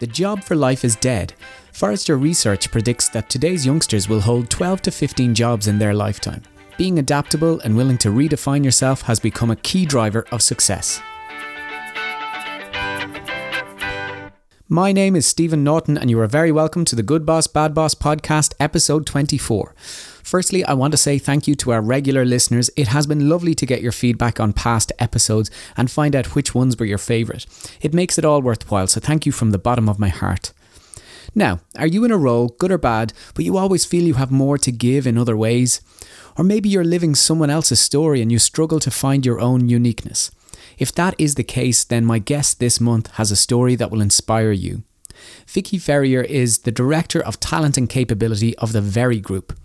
The job for life is dead. Forrester research predicts that today's youngsters will hold 12 to 15 jobs in their lifetime. Being adaptable and willing to redefine yourself has become a key driver of success. My name is Stephen Norton, and you are very welcome to the Good Boss Bad Boss podcast, episode 24. Firstly, I want to say thank you to our regular listeners. It has been lovely to get your feedback on past episodes and find out which ones were your favourite. It makes it all worthwhile, so thank you from the bottom of my heart. Now, are you in a role, good or bad, but you always feel you have more to give in other ways? Or maybe you're living someone else's story and you struggle to find your own uniqueness. If that is the case, then my guest this month has a story that will inspire you. Vicky Ferrier is the Director of Talent and Capability of the Very Group.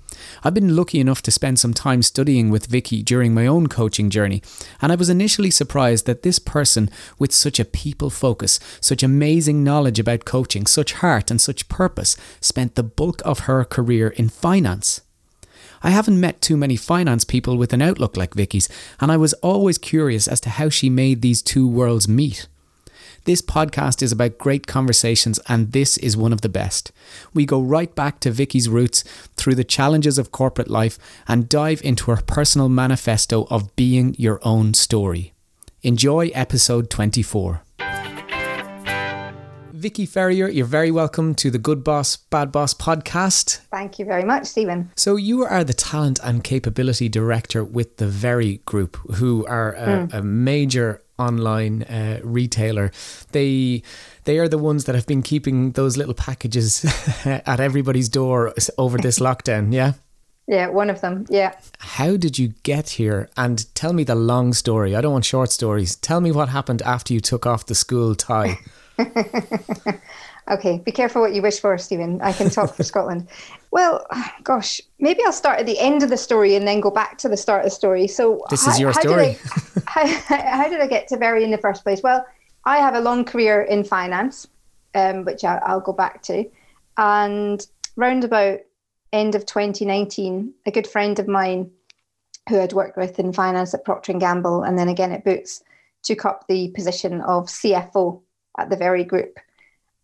I've been lucky enough to spend some time studying with Vicky during my own coaching journey, and I was initially surprised that this person with such a people focus, such amazing knowledge about coaching, such heart and such purpose, spent the bulk of her career in finance. I haven't met too many finance people with an outlook like Vicky's, and I was always curious as to how she made these two worlds meet. This podcast is about great conversations, and this is one of the best. We go right back to Vicky's roots through the challenges of corporate life and dive into her personal manifesto of being your own story. Enjoy episode 24. Vicky Ferrier, you're very welcome to the Good Boss, Bad Boss podcast. Thank you very much, Stephen. So, you are the Talent and Capability Director with the Very Group, who are a, mm. a major online uh, retailer. They they are the ones that have been keeping those little packages at everybody's door over this lockdown. Yeah. Yeah, one of them. Yeah. How did you get here? And tell me the long story. I don't want short stories. Tell me what happened after you took off the school tie. okay, be careful what you wish for, Stephen. I can talk for Scotland. Well, gosh, maybe I'll start at the end of the story and then go back to the start of the story. So, this is your story. How did, I, how, how did I get to Very in the first place? Well, I have a long career in finance, um, which I, I'll go back to. And round about end of 2019, a good friend of mine who I'd worked with in finance at Procter & Gamble and then again at Boots took up the position of CFO at the very group.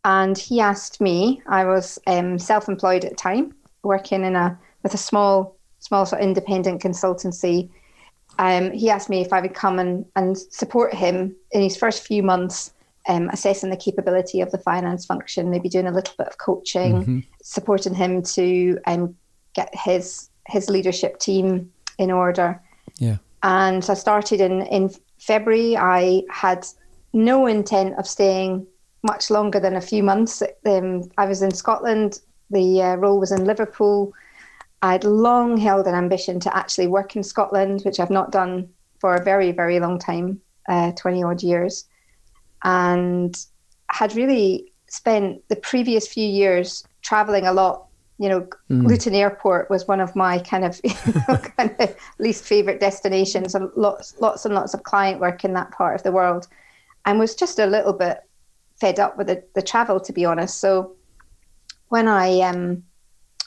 And he asked me, I was um, self-employed at the time, working in a with a small, small sort of independent consultancy. Um, he asked me if I would come and, and support him in his first few months, um, assessing the capability of the finance function, maybe doing a little bit of coaching, mm-hmm. supporting him to um, get his his leadership team in order. Yeah. And I started in in February. I had no intent of staying much longer than a few months. Um, I was in Scotland, the uh, role was in Liverpool. I'd long held an ambition to actually work in Scotland, which I've not done for a very, very long time uh, 20 odd years. And had really spent the previous few years traveling a lot. You know, mm. Luton Airport was one of my kind of, you know, kind of least favorite destinations, and lots, lots and lots of client work in that part of the world and was just a little bit fed up with the, the travel, to be honest. So when I um,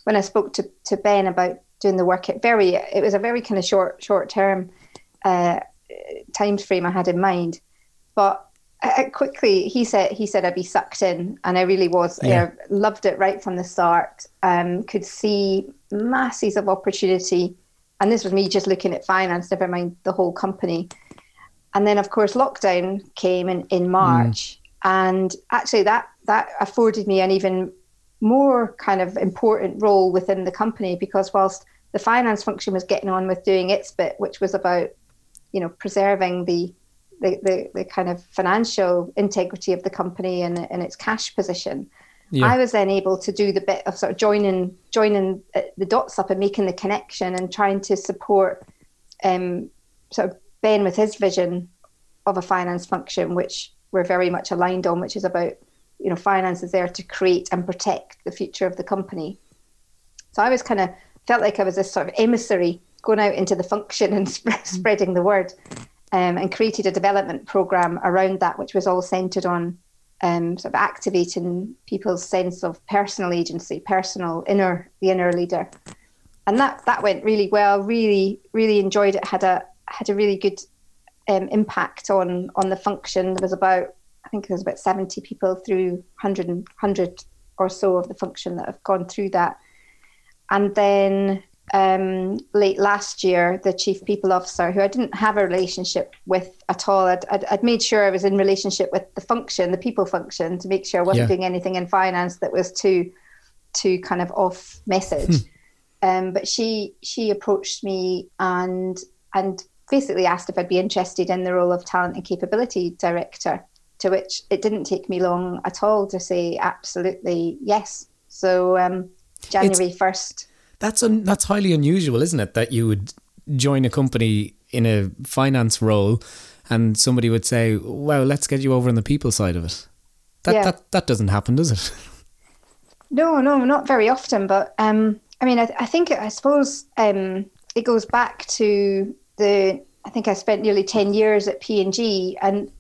when I spoke to, to Ben about doing the work at very, it was a very kind of short short term uh, time frame I had in mind, but uh, quickly he said he said I'd be sucked in, and I really was. Yeah. I loved it right from the start. Um, could see masses of opportunity, and this was me just looking at finance, never mind the whole company. And then, of course, lockdown came in, in March. And actually, that, that afforded me an even more kind of important role within the company because whilst the finance function was getting on with doing its bit, which was about, you know, preserving the the, the, the kind of financial integrity of the company and, and its cash position. Yeah. I was then able to do the bit of sort of joining joining uh, the dots up and making the connection and trying to support um, sort of Ben with his vision of a finance function, which we're very much aligned on, which is about you know finance is there to create and protect the future of the company. So I was kind of felt like I was this sort of emissary going out into the function and sp- mm. spreading the word, um, and created a development program around that, which was all centered on um, sort of activating people's sense of personal agency, personal inner the inner leader, and that that went really well. Really, really enjoyed it. Had a had a really good um, impact on on the function. There was about I think there was about 70 people through 100, 100 or so of the function that have gone through that. And then um, late last year, the chief people officer, who I didn't have a relationship with at all, I'd, I'd, I'd, made sure I was in relationship with the function, the people function, to make sure I wasn't yeah. doing anything in finance that was too, too kind of off message. Hmm. um, but she she approached me and and basically asked if I'd be interested in the role of talent and capability director. To which it didn't take me long at all to say absolutely yes. So um, January first that's un, that's highly unusual, isn't it? That you would join a company in a finance role, and somebody would say, "Well, let's get you over on the people side of it." That yeah. that that doesn't happen, does it? No, no, not very often. But um, I mean, I, I think I suppose um, it goes back to the. I think I spent nearly ten years at P and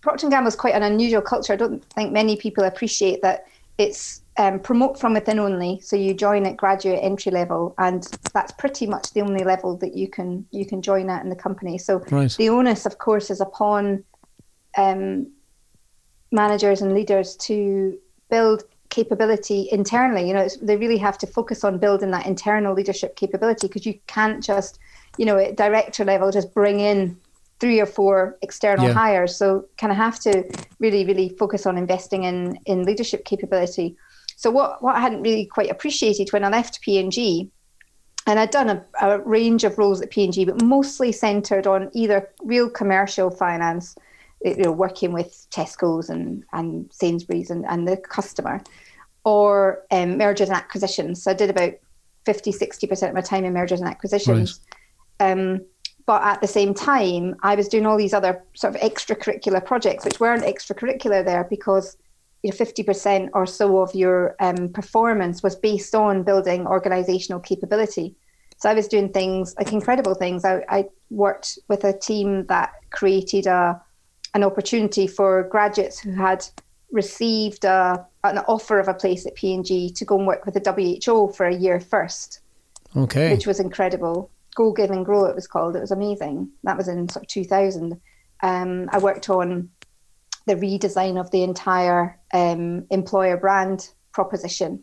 Procter Gamble is quite an unusual culture. I don't think many people appreciate that it's um, promote from within only. So you join at graduate entry level, and that's pretty much the only level that you can you can join at in the company. So right. the onus, of course, is upon um, managers and leaders to build capability internally. You know, they really have to focus on building that internal leadership capability because you can't just, you know, at director level, just bring in three or four external yeah. hires. So kind of have to really, really focus on investing in in leadership capability. So what what I hadn't really quite appreciated when I left P&G, and I'd done a, a range of roles at P&G, but mostly centred on either real commercial finance, you know, working with Tesco's and, and Sainsbury's and, and the customer, or um, mergers and acquisitions. So I did about 50, 60% of my time in mergers and acquisitions. Right. Um, but at the same time, I was doing all these other sort of extracurricular projects, which weren't extracurricular there because you know, 50% or so of your um, performance was based on building organizational capability. So I was doing things like incredible things. I, I worked with a team that created a, an opportunity for graduates who had received a, an offer of a place at P&G to go and work with the WHO for a year first. Okay. Which was incredible. Go Give and Grow, it was called. It was amazing. That was in sort of 2000. Um, I worked on the redesign of the entire um, employer brand proposition.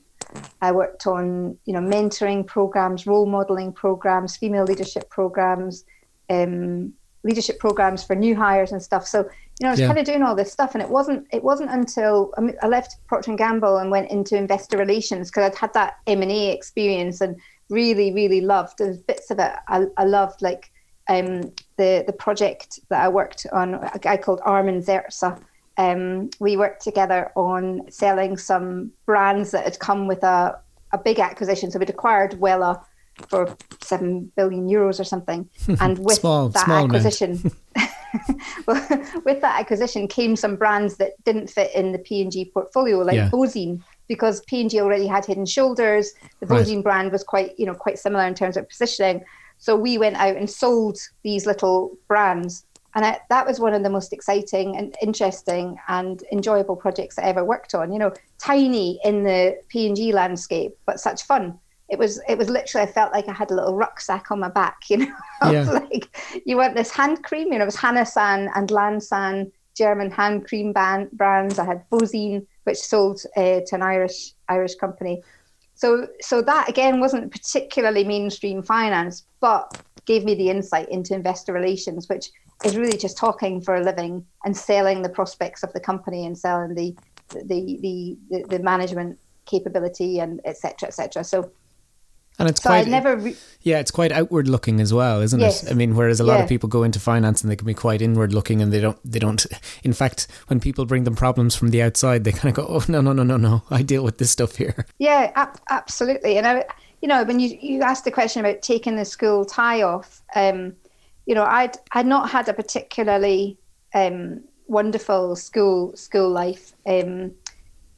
I worked on, you know, mentoring programs, role modeling programs, female leadership programs, um, leadership programs for new hires and stuff. So, you know, I was yeah. kind of doing all this stuff, and it wasn't it wasn't until I left Procter and Gamble and went into investor relations because I'd had that M and A experience and really, really loved. There's bits of it I, I loved, like um, the the project that I worked on, a guy called Armin Zerza. Um, we worked together on selling some brands that had come with a, a big acquisition. So we'd acquired Wella for seven billion euros or something, and with small, that small acquisition, well, with that acquisition came some brands that didn't fit in the P and G portfolio, like yeah. Bosine, because P and G already had Head & Shoulders. The Bosine right. brand was quite, you know, quite similar in terms of positioning. So we went out and sold these little brands. And I, that was one of the most exciting and interesting and enjoyable projects I ever worked on. You know, tiny in the P and G landscape, but such fun. It was. It was literally. I felt like I had a little rucksack on my back. You know, yeah. like you want this hand cream. You know, it was Hannasan and Lansan German hand cream band, brands. I had Bosine, which sold uh, to an Irish Irish company. So, so that again wasn't particularly mainstream finance, but gave me the insight into investor relations, which is really just talking for a living and selling the prospects of the company and selling the the the the, the management capability and etc. etc. So and it's so quite never re- yeah, it's quite outward looking as well, isn't yes. it? I mean, whereas a lot yeah. of people go into finance and they can be quite inward looking, and they don't they don't. In fact, when people bring them problems from the outside, they kind of go, "Oh no, no, no, no, no! I deal with this stuff here." Yeah, ab- absolutely. And I, you know, when you you asked the question about taking the school tie off, um, you know, I'd I'd not had a particularly um, wonderful school school life. Um,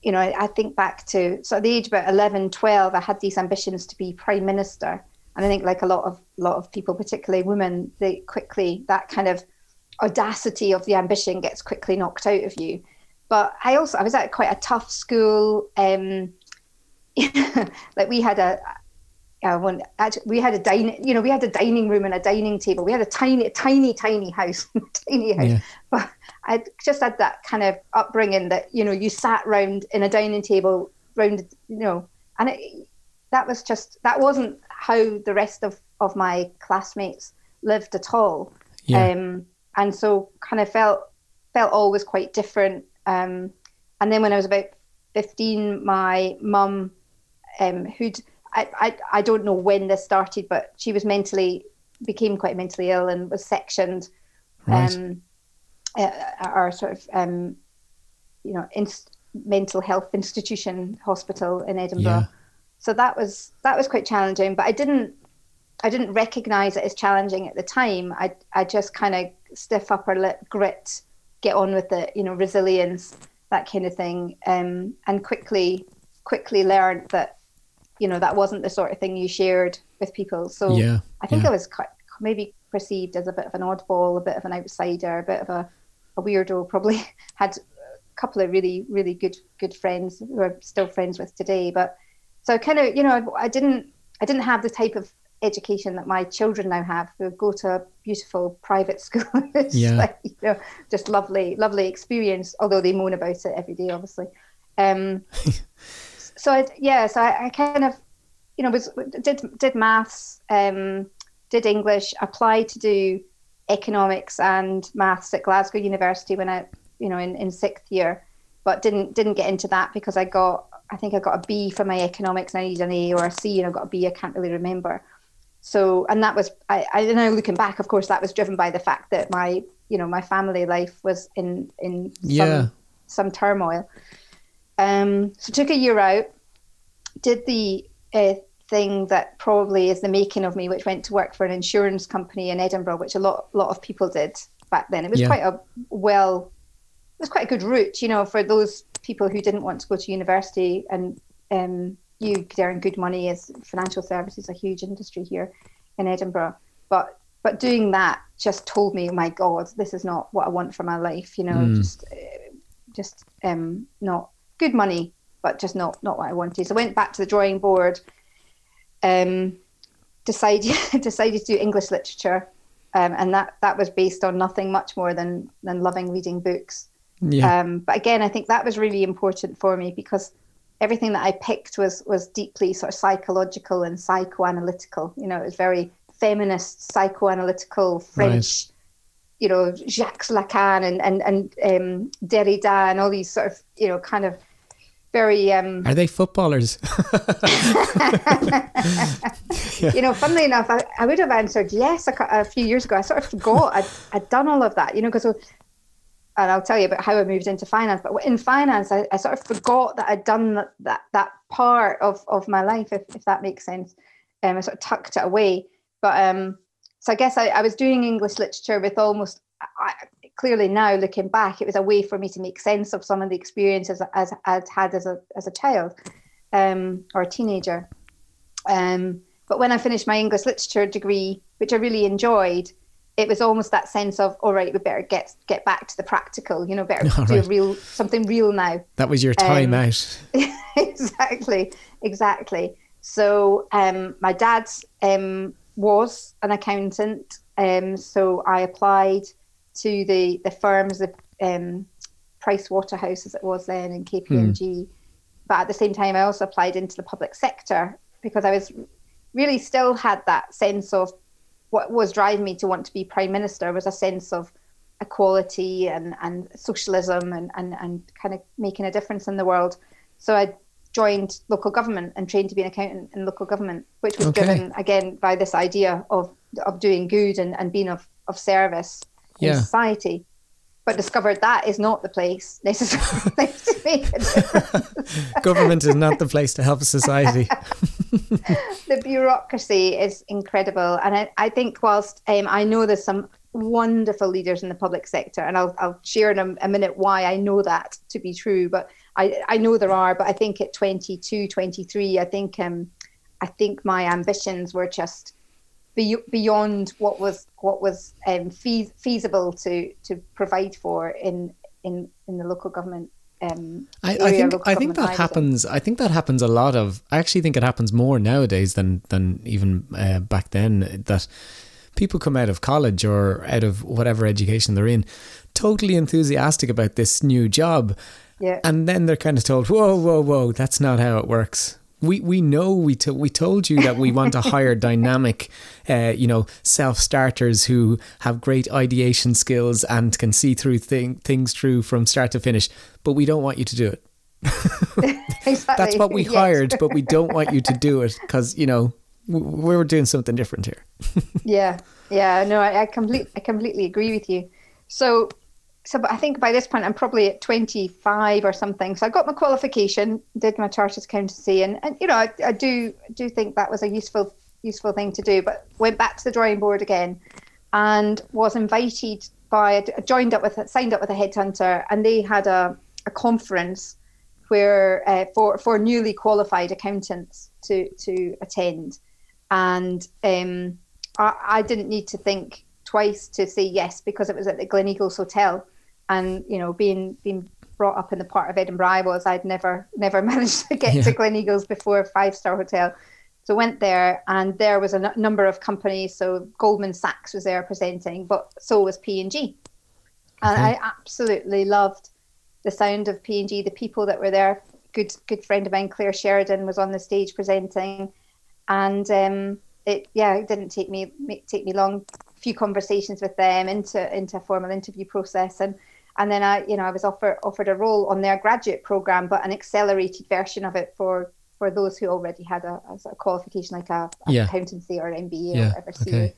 you know, I, I, think back to so at the age of about 11, 12, I had these ambitions to be prime minister, and I think like a lot of lot of people, particularly women, they quickly that kind of audacity of the ambition gets quickly knocked out of you. But I also I was at quite a tough school. Um, like we had a uh, when actually we had a dining, you know, we had a dining room and a dining table. We had a tiny, tiny, tiny house, tiny house. Yeah. But I just had that kind of upbringing that you know you sat round in a dining table, round, you know, and it, that was just that wasn't how the rest of of my classmates lived at all. Yeah. Um, and so kind of felt felt always quite different. Um, and then when I was about fifteen, my mum, um, who'd I, I, I don't know when this started, but she was mentally became quite mentally ill and was sectioned. Right. Um, at our sort of um, you know inst- mental health institution hospital in Edinburgh. Yeah. So that was that was quite challenging, but I didn't I didn't recognize it as challenging at the time. I I just kind of stiff upper lip, grit, get on with it, you know, resilience, that kind of thing, um, and quickly quickly learned that you know that wasn't the sort of thing you shared with people. So yeah, I think yeah. I was quite, maybe perceived as a bit of an oddball, a bit of an outsider, a bit of a, a weirdo. Probably had a couple of really really good good friends who I'm still friends with today. But so kind of you know I, I didn't I didn't have the type of education that my children now have who go to a beautiful private school it's yeah. like, you know just lovely lovely experience although they moan about it every day obviously um so I, yeah, so I, I, kind of, you know, was did did maths, um, did English, applied to do economics and maths at Glasgow University when I, you know, in, in sixth year, but didn't didn't get into that because I got, I think I got a B for my economics and I needed an A or a C and I got a B. I can't really remember. So, and that was, I, I know looking back, of course, that was driven by the fact that my, you know, my family life was in in yeah. some, some turmoil. Um, so took a year out, did the uh, thing that probably is the making of me, which went to work for an insurance company in Edinburgh, which a lot lot of people did back then. It was yeah. quite a well, it was quite a good route, you know, for those people who didn't want to go to university and um, you could earn good money as financial services, a huge industry here in Edinburgh. But but doing that just told me, oh my God, this is not what I want for my life. You know, mm. just just um, not good money, but just not not what I wanted. So I went back to the drawing board. Um, decided decided to do English literature, um, and that that was based on nothing much more than than loving reading books. Yeah. Um, but again, I think that was really important for me because everything that I picked was was deeply sort of psychological and psychoanalytical. You know, it was very feminist, psychoanalytical, French. Right. You know, Jacques Lacan and and and um, Derrida and all these sort of you know kind of very um are they footballers yeah. you know funnily enough I, I, would have answered yes a, a, few years ago i sort of forgot I'd, I'd done all of that you know because and i'll tell you about how i moved into finance but in finance i, I sort of forgot that i'd done that that, that part of, of my life if, if that makes sense um, i sort of tucked it away but um so i guess I, I was doing english literature with almost I, clearly now looking back, it was a way for me to make sense of some of the experiences as I'd had as a as a child um, or a teenager. Um, but when I finished my English literature degree, which I really enjoyed, it was almost that sense of, all right, we better get get back to the practical. You know, better all do right. real something real now. That was your time um, out. exactly, exactly. So um, my dad um, was an accountant, um, so I applied to the the firms, the um, Price Waterhouse as it was then, and KPMG. Hmm. But at the same time, I also applied into the public sector because I was really still had that sense of what was driving me to want to be prime minister was a sense of equality and, and socialism and, and, and kind of making a difference in the world. So I joined local government and trained to be an accountant in local government, which was okay. driven again by this idea of of doing good and, and being of, of service yeah. in society, but discovered that is not the place necessarily to make a difference. Government is not the place to help society. the bureaucracy is incredible, and I, I think whilst um, I know there's some wonderful leaders in the public sector, and I'll, I'll share in a, a minute why I know that to be true, but I, I know there are, but I think at 22, 23, I think um, I think my ambitions were just be, beyond what was what was um, feasible to to provide for in in in the local government. um, I, I think I think that happens. I think that happens a lot of. I actually think it happens more nowadays than than even uh, back then. That people come out of college or out of whatever education they're in, totally enthusiastic about this new job, Yeah. and then they're kind of told, "Whoa, whoa, whoa! That's not how it works." We we know we to, we told you that we want to hire dynamic, uh, you know, self starters who have great ideation skills and can see through thing, things through from start to finish, but we don't want you to do it. exactly. That's what we Yes. hired, but we don't want you to do it because you know w- we're doing something different here. yeah yeah no I, I complete i completely agree with you so so i think by this point i'm probably at 25 or something. So i got my qualification did my chartered accountancy and, and you know I, I do do think that was a useful useful thing to do but went back to the drawing board again and was invited by joined up with signed up with a headhunter and they had a, a conference where uh, for for newly qualified accountants to to attend. And um, I, I didn't need to think twice to say yes because it was at the Gleneagles Hotel, and you know, being being brought up in the part of Edinburgh I was, I'd never never managed to get Yeah. to Gleneagles before a five star hotel. So went there, and there was a n- number of companies. So Goldman Sachs was there presenting, but so was P and G, and Okay. I absolutely loved the sound of P and G. The people that were there. Good good friend of mine, Claire Sheridan, was on the stage presenting and um, it yeah it didn't take me take me long a few conversations with them into into a formal interview process and and then I you know I was offered offered a role on their graduate program but an accelerated version of it for for those who already had a, a sort of qualification like a, a Yeah. accountancy or MBA Yeah, or whatever okay.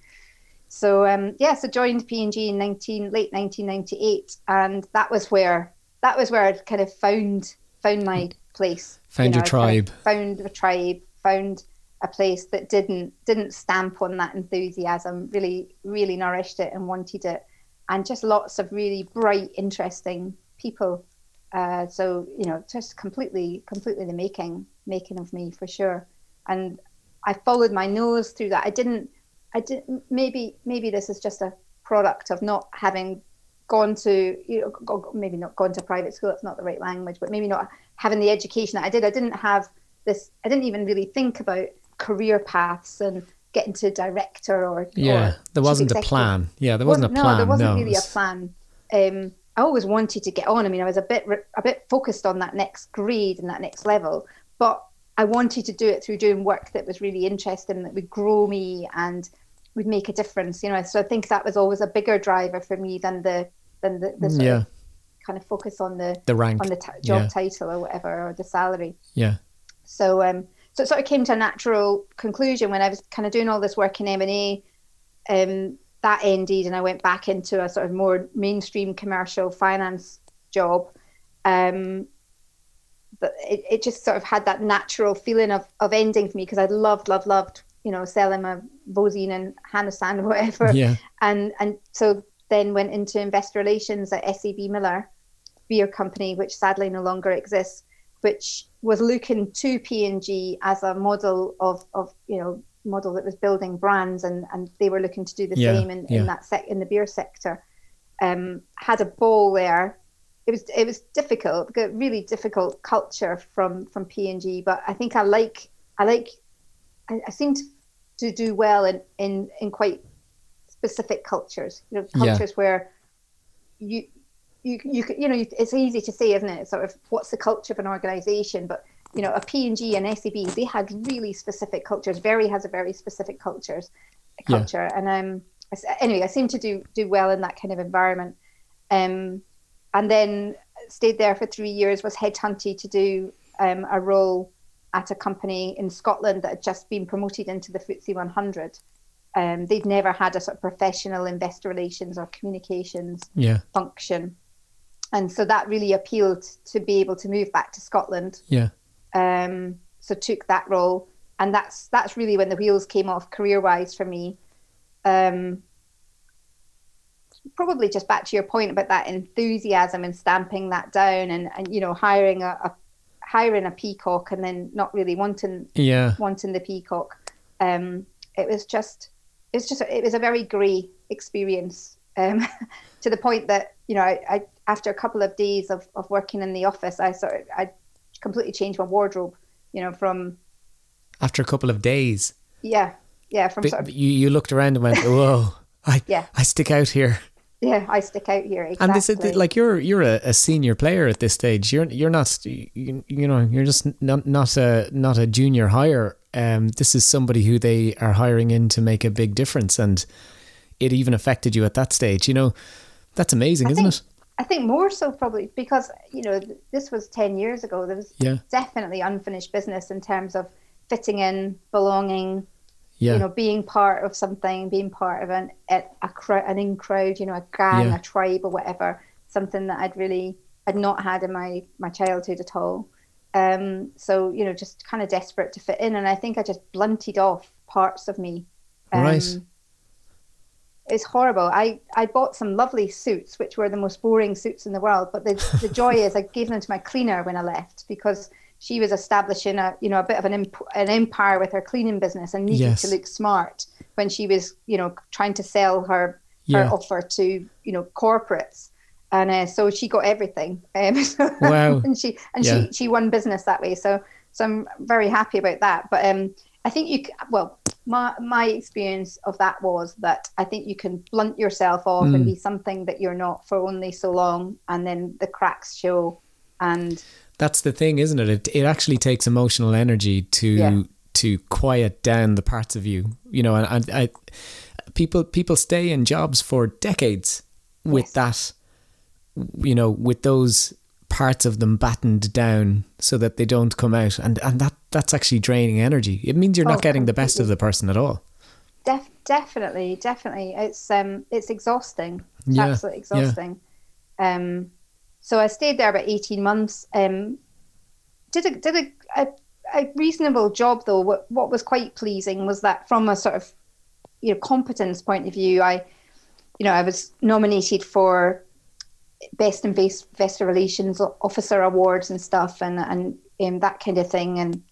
So um, yeah, so joined P and G in nineteen late nineteen ninety eight, and that was where that was where I kind of found found my place. Found your I kind of tribe. Found a tribe. Found a place that didn't didn't stamp on that enthusiasm. Really, really nourished it and wanted it, and just lots of really bright, interesting people. Uh, so you know, just completely, completely the making making of me for sure. And I followed my nose through that. I didn't. I didn't. Maybe maybe this is just a product of not having gone to you know maybe not gone to private school. That's not the right language, but maybe not having the education that I did. I didn't have this. I didn't even really think about career paths and getting to director or Yeah, or there wasn't a plan. Yeah, there wasn't a no, plan. there wasn't no, really a plan. Um, I always wanted to get on. I mean, I was a bit a bit focused on that next grade and that next level, but I wanted to do it through doing work that was really interesting, that would grow me and would make a difference. You know, so I think that was always a bigger driver for me than the than the, the sort Yeah. of kind of focus on the the rank. on the t- job Yeah. title or whatever or the salary. Yeah, So um, so it sort of came to a natural conclusion when I was kind of doing all this work in M and A. Um, that ended, and I went back into a sort of more mainstream commercial finance job. Um, but it, it just sort of had that natural feeling of, of ending for me because I loved, loved, loved, you know, selling my Bozine and Hannah Sand, or whatever yeah, and and so then went into investor relations at SAB Miller beer company, which sadly no longer exists, which was looking to P&G as a model of, of you know model that was building brands, and, and they were looking to do the Yeah, same in, yeah. in that sec in the beer sector. Um, had a ball there. It was it was difficult, really difficult culture from from P&G, but I think I like I like I, I seem to, to do well in, in in quite specific cultures. You know, Yeah. cultures where you you you you know it's easy to say, isn't it? Sort of what's the culture of an organization, but you know, a P&G and SAB, they had really specific cultures. Very has a very specific cultures Yeah. culture, and um, anyway, I seem to do do well in that kind of environment. Um, and then stayed there for three years. Was headhunted to do um, a role at a company in Scotland that had just been promoted into the FTSE 100. Um, they'd never had a sort of professional investor relations or communications yeah, function, and so that really appealed to be able to move back to Scotland yeah. um, so took that role, and that's that's really when the wheels came off career wise for me. Um, probably just back to your point about that enthusiasm and stamping that down, and, and you know hiring a, a hiring a peacock and then not really wanting Yeah, wanting the peacock. Um, it was just it's just it was a very grey experience um, to the point that you know, I, I, after a couple of days of, of working in the office, I sort of I completely changed my wardrobe. You know, from after a couple of days. Yeah, yeah. From sort of, you you looked around and went, "Whoa, I yeah. I stick out here." Yeah, I stick out here. Exactly. And this is like you're you're a, a, senior player at this stage. You're you're not you, you know you're just not not a not a junior hire. Um, this is somebody who they are hiring in to make a big difference, and it even affected you at that stage. You know, that's amazing, I isn't think, it? I think more so probably because you know this was ten years ago. There was yeah. definitely unfinished business in terms of fitting in, belonging, yeah. you know, being part of something, being part of an a, a crowd, an in crowd, you know, a gang, Yeah. a tribe, or whatever. Something that I'd really had not had in my my childhood at all. Um, so you know, just kind of desperate to fit in, and I think I just blunted off parts of me. Um, Right. It's horrible. I, I bought some lovely suits, which were the most boring suits in the world. But the, the joy is I gave them to my cleaner when I left because she was establishing a you know a bit of an imp- an empire with her cleaning business and needed Yes. to look smart when she was you know trying to sell her Yeah. her offer to you know corporates and uh, so she got everything um, so- Wow. and she and Yeah. she she won business that way so so I'm very happy about that but um I think you well my my experience of that was that I think you can blunt yourself off Mm. and be something that you're not for only so long and then the cracks show and That's the thing, isn't it? It it actually takes emotional energy to Yeah. to quiet down the parts of you, you know. And, and I, people people stay in jobs for decades with Yes. that, you know, with those parts of them battened down so that they don't come out, and and that that's actually draining energy. It means you're not Oh, getting the best of the person at all. Def- definitely, definitely. It's um, it's exhausting. It's Yeah, absolutely yeah. exhausting. Um, so I stayed there about eighteen months. Um, did a did a, a, a reasonable job though. What what was quite pleasing was that from a sort of you know competence point of view, I you know I was nominated for best Invest- investor relations officer awards and stuff, and and um, that kind of thing, and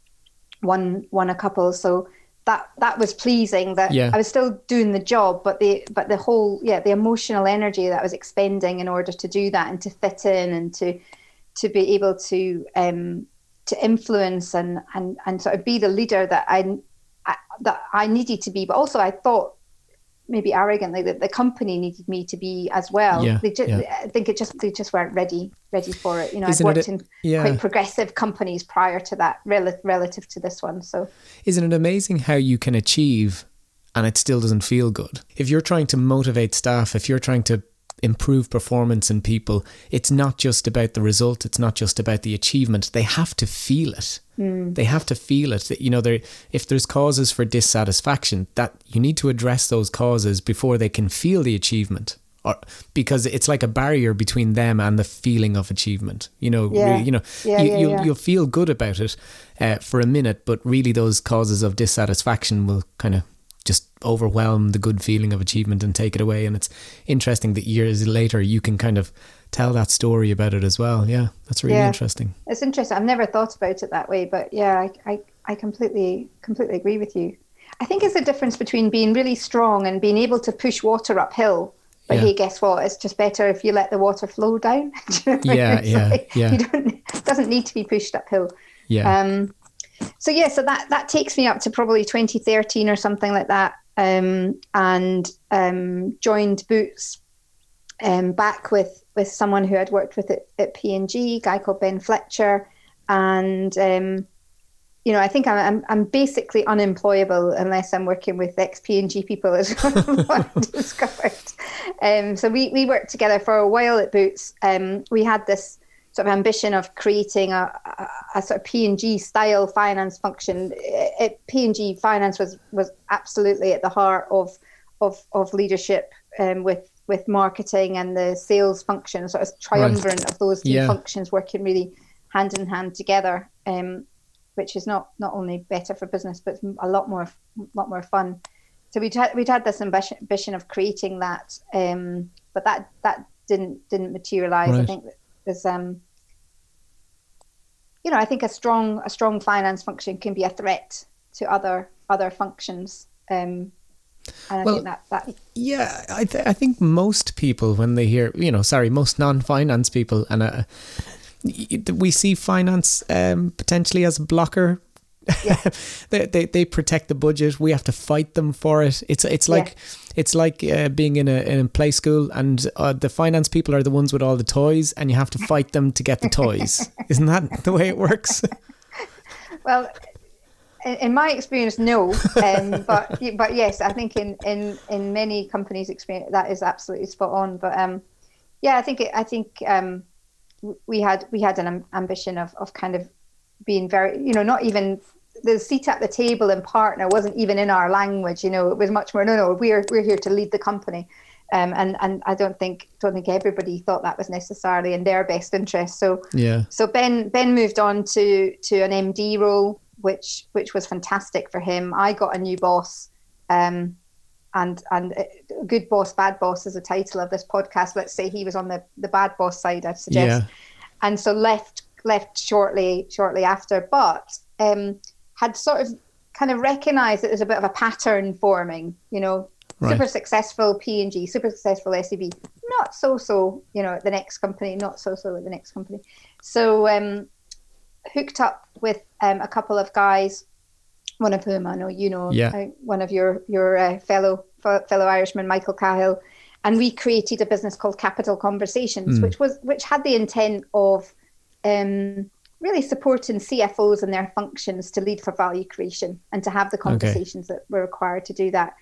won won a couple. So that that was pleasing. That Yeah. I was still doing the job, but the but the whole yeah the emotional energy that I was expending in order to do that and to fit in and to to be able to um to influence and and and sort of be the leader that I, I that I needed to be, but also I thought maybe arrogantly that the company needed me to be as well. Yeah, they just, yeah. I think it just they just weren't ready ready for it. You know, I've worked a- in yeah. quite progressive companies prior to that, rel- relative to this one. So Isn't it amazing how you can achieve and it still doesn't feel good? If you're trying to motivate staff, if you're trying to improve performance in people, it's not just about the result, it's not just about the achievement. They have to feel it. They have to feel it. That, You know, there if there's causes for dissatisfaction, that you need to address those causes before they can feel the achievement. Or because it's like a barrier between them and the feeling of achievement. You know, Yeah. really, you know, Yeah, you, yeah, you'll, you'll feel good about it uh, for a minute, but really those causes of dissatisfaction will kind of just overwhelm the good feeling of achievement and take it away. And it's interesting that years later you can kind of tell that story about it as well. Yeah, that's really Yeah. interesting. it's interesting. I've never thought about it that way, but yeah, I, I, I completely completely agree with you. I think it's the difference between being really strong and being able to push water uphill. But Yeah. hey, guess what? It's just better if you let the water flow down. Do you know Yeah? Yeah, like, yeah. You don't, it doesn't need to be pushed uphill. Yeah. Um, so yeah, so that that takes me up to probably 2013 or something like that, um, and um, joined Boots um, back with with someone who I'd worked with at, at P&G, a guy called Ben Fletcher, and um, you know I think I'm, I'm I'm basically unemployable unless I'm working with ex P&G people, as I've discovered. Um, so we we worked together for a while at Boots. Um, we had this sort of ambition of creating a, a, a sort of P&G style finance function. It, P&G finance was was absolutely at the heart of of, of leadership um, with with marketing and the sales function, sort of triumvirate of those three Yeah. functions working really hand in hand together, um, which is not not only better for business but a lot more lot more fun. So we'd had, we'd had this ambition, ambition of creating that, um, but that that didn't didn't materialize. I think there's um, you know, I think a strong a strong finance function can be a threat to other other functions. Um, And I Well, think that that Yeah, I, th- I think most people, when they hear, you know, sorry, most non finance people, and uh, we see finance um, potentially as a blocker. they, they they protect the budget. We have to fight them for it. It's it's like it's like uh, being in a in a play school, and uh, the finance people are the ones with all the toys, and you have to fight them to get the toys. Isn't that the way it works? Well, in, my experience, no. Um, but but yes, I think in, in, in many companies' experience, that is absolutely spot on. But um, yeah, I think it, I think um, we had we had an am- ambition of, of kind of being very, you know, not even the seat at the table and partner wasn't even in our language. You know, it was much more. No, no, we're we're here to lead the company. Um, and and I don't think don't think everybody thought that was necessarily in their best interest. So Yeah. so Ben Ben moved on to to an MD role, which which was fantastic for him. I got a new boss, um, and and uh, good boss, bad boss is the title of this podcast. Let's say he was on the the bad boss side, I'd suggest, Yeah. and so left left shortly shortly after, but um, had sort of kind of recognised that there's a bit of a pattern forming. You know, Right. super successful P and G, super successful SAB, not so so. You know, at the next company, not so so at the next company. So um, hooked up with um, a couple of guys, one of whom I know you know, Yeah. uh, one of your your uh, fellow fellow Irishman, Michael Cahill, and we created a business called Capital Conversations, Mm. which was which had the intent of um, really supporting CFOs and their functions to lead for value creation and to have the conversations that were required to do that.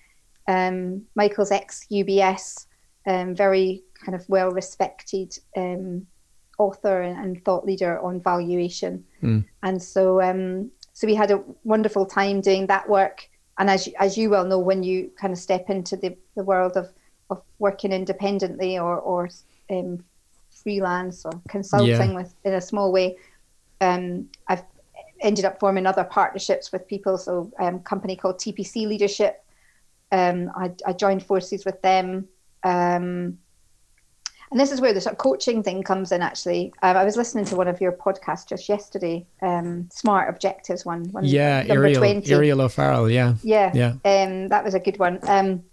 Um, Michael's ex UBS, um, very kind of well respected um, author and, and thought leader on valuation, Mm. and so um, so we had a wonderful time doing that work. And as you, as you well know, when you kind of step into the, the world of, of working independently or or um, freelance or consulting Yeah. with in a small way, um, I've ended up forming other partnerships with people. So um, a company called TPC Leadership. Um, I, I joined forces with them. Um, and this is where the sort of coaching thing comes in. Actually, um, I was listening to one of your podcasts just yesterday, um, Smart Objectives one, one Yeah, number Ariel, twenty. Ariel O'Farrell, yeah. Yeah, Yeah. Um, that was a good one. Um,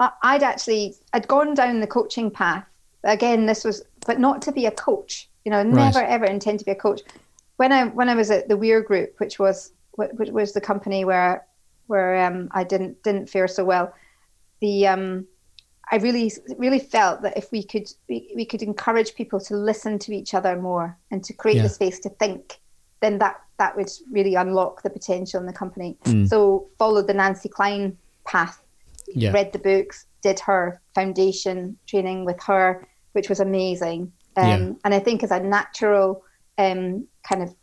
I, I'd actually I'd gone down the coaching path again. This was, but not to be a coach. You know, never ever intend to be a coach. When I when I was at the Weir Group, which was which was the company where where um, I didn't didn't fare so well, the um, I really really felt that if we could we, we could encourage people to listen to each other more and to create Yeah. the space to think, then that that would really unlock the potential in the company. Mm. So followed the Nancy Kline path, Yeah. read the books, did her foundation training with her, which was amazing. Um, Yeah. And I think as a natural um, kind of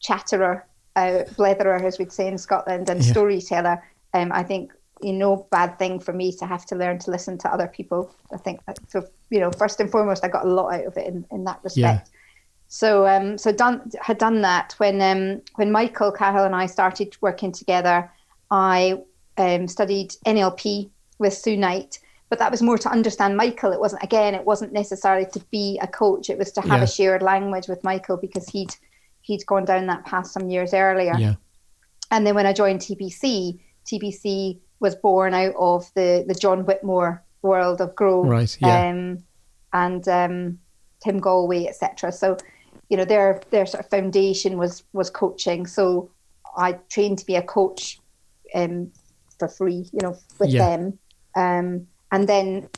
chatterer, uh, bletherer, as we'd say in Scotland, and Yeah. storyteller, um, I think you know bad thing for me to have to learn to listen to other people. I think that, so. You know, first and foremost, I got a lot out of it in, in that respect. So um, so done had done that when um, when Michael Cahill and I started working together. I um, studied NLP with Sue Knight, but that was more to understand Michael. It wasn't again, it wasn't necessarily to be a coach. It was to have Yeah. a shared language with Michael because he'd he'd gone down that path some years earlier. Yeah. And then when I joined TPC, TPC was born out of the the John Whitmore world of Grow Right. Yeah. um, and um, Tim Gallwey, etc. So, you know, their their sort of foundation was was coaching. So, I trained to be a coach um, for free, you know, with Yeah. them, um, and then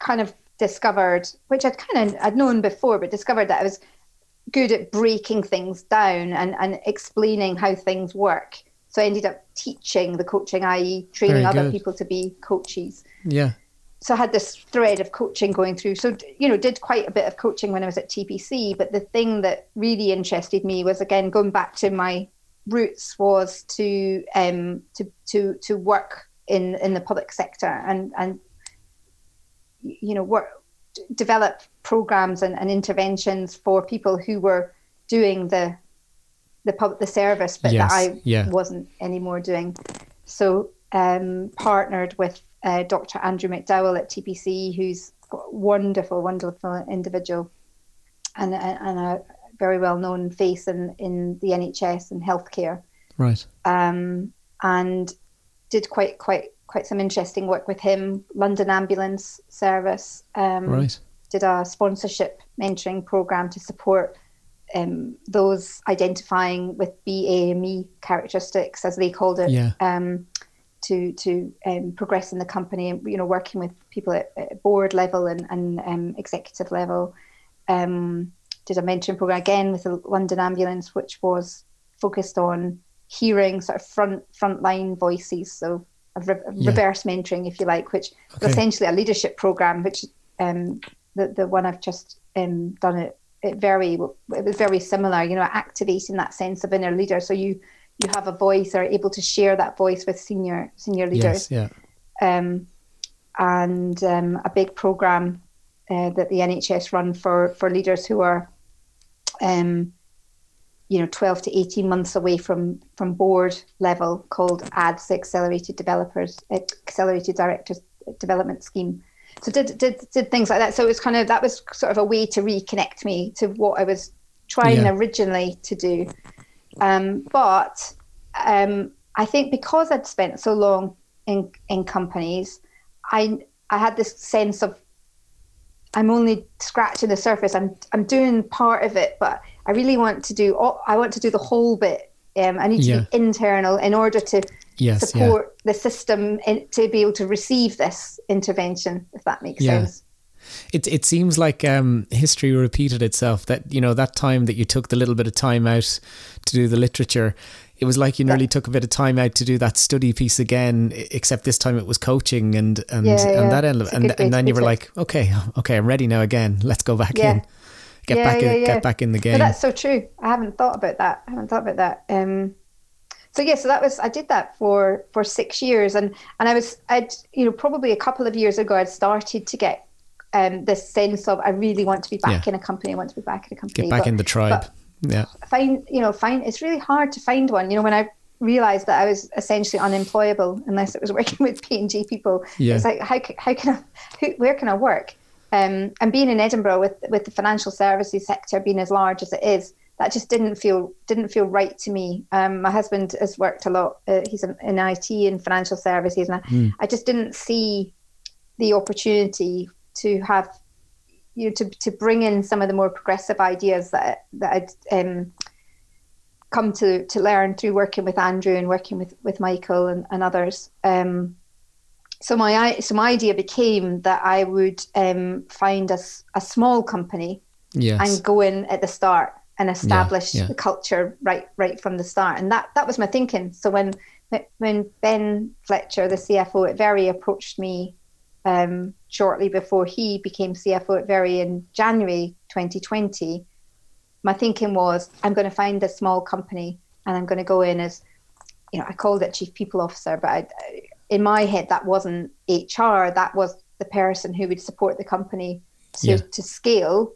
kind of discovered, which I'd kind of I'd known before, but discovered that I was good at breaking things down and and explaining how things work. So I ended up teaching the coaching, i.e., training other people to be coaches yeah. so I had this thread of coaching going through. So you know, did quite a bit of coaching when I was at TPC. But the thing that really interested me was again going back to my roots was to um to to to work in in the public sector and and you know work develop programs and, and interventions for people who were doing the the public the service but Yes, that I yeah. wasn't anymore doing so um partnered with uh, Dr. Andrew McDowell at TPC who's a wonderful wonderful individual and, and and a very well known face in in the NHS and healthcare Right. um, and did quite quite quite some interesting work with him. London Ambulance Service. Um, right. Did a sponsorship mentoring program to support um, those identifying with BAME characteristics, as they called it, Yeah. um, to to um, progress in the company. and You know, working with people at, at board level and, and um, executive level. Um, did a mentoring program again with the London Ambulance, which was focused on hearing sort of front frontline voices. So re- Yeah. reverse mentoring, if you like, which Okay. was essentially a leadership program, which um, the the one I've just um, done it. It very it was very similar, you know, activating that sense of inner leader. So you you have a voice, or able to share that voice with senior senior leaders Yes. Yeah. um, and um, a big program uh, that the NHS run for for leaders who are, um, you know, twelve to eighteen months away from from board level, called ADS, Accelerated Developers, Accelerated Directors Development Scheme. So did did did things like that. So it was kind of that was sort of a way to reconnect me to what I was trying Yeah. originally to do. Um, but um, I think because I'd spent so long in in companies, I I had this sense of I'm only scratching the surface. I'm I'm doing part of it, but I really want to do all, I want to do the whole bit. Um, I need to Yeah. be internal in order to Yes. Yeah. support the system in, to be able to receive this intervention, if that makes Yeah. sense. It it seems like um, history repeated itself. That you know that time that you took the little bit of time out to do the literature, it was like you nearly took a bit of time out to do that study piece again. Except this time it was coaching and and Yeah, yeah. and that end, It's and and then you were it. like, okay, okay, I'm ready now again. Let's go back Yeah. in, get Yeah, back yeah, in, yeah. get back in the But game. that's so true. I haven't thought about that. I haven't thought about that. Um, so yeah, so that was I did that for for six years, and and I was I'd you know probably a couple of years ago I'd started to get um, this sense of I really want to be back in a company. I want to be back in a company. Get back but in the tribe. yeah. find you know find it's really hard to find one. You know when I realized that I was essentially unemployable unless it was working with P and G people. Yeah. It's like how how can I who, where can I work? Um, and being in Edinburgh with with the financial services sector being as large as it is, that just didn't feel didn't feel right to me. Um, my husband has worked a lot. Uh, he's in, in IT and financial services, and I, I just didn't see the opportunity to have you know to to bring in some of the more progressive ideas that that I'd um, come to to learn through working with Andrew and working with with Michael and, and others. Um, so my so my idea became that I would um, find a small company Yes. and go in at the start and establish yeah. the culture right right from the start and that that was my thinking so when when Ben Fletcher the CFO at Very approached me um, shortly before he became CFO at Very in January 2020 my thinking was I'm going to find a small company and I'm going to go in as you know I called it chief people officer but I, in my head that wasn't HR that was the person who would support the company to, Yeah. to scale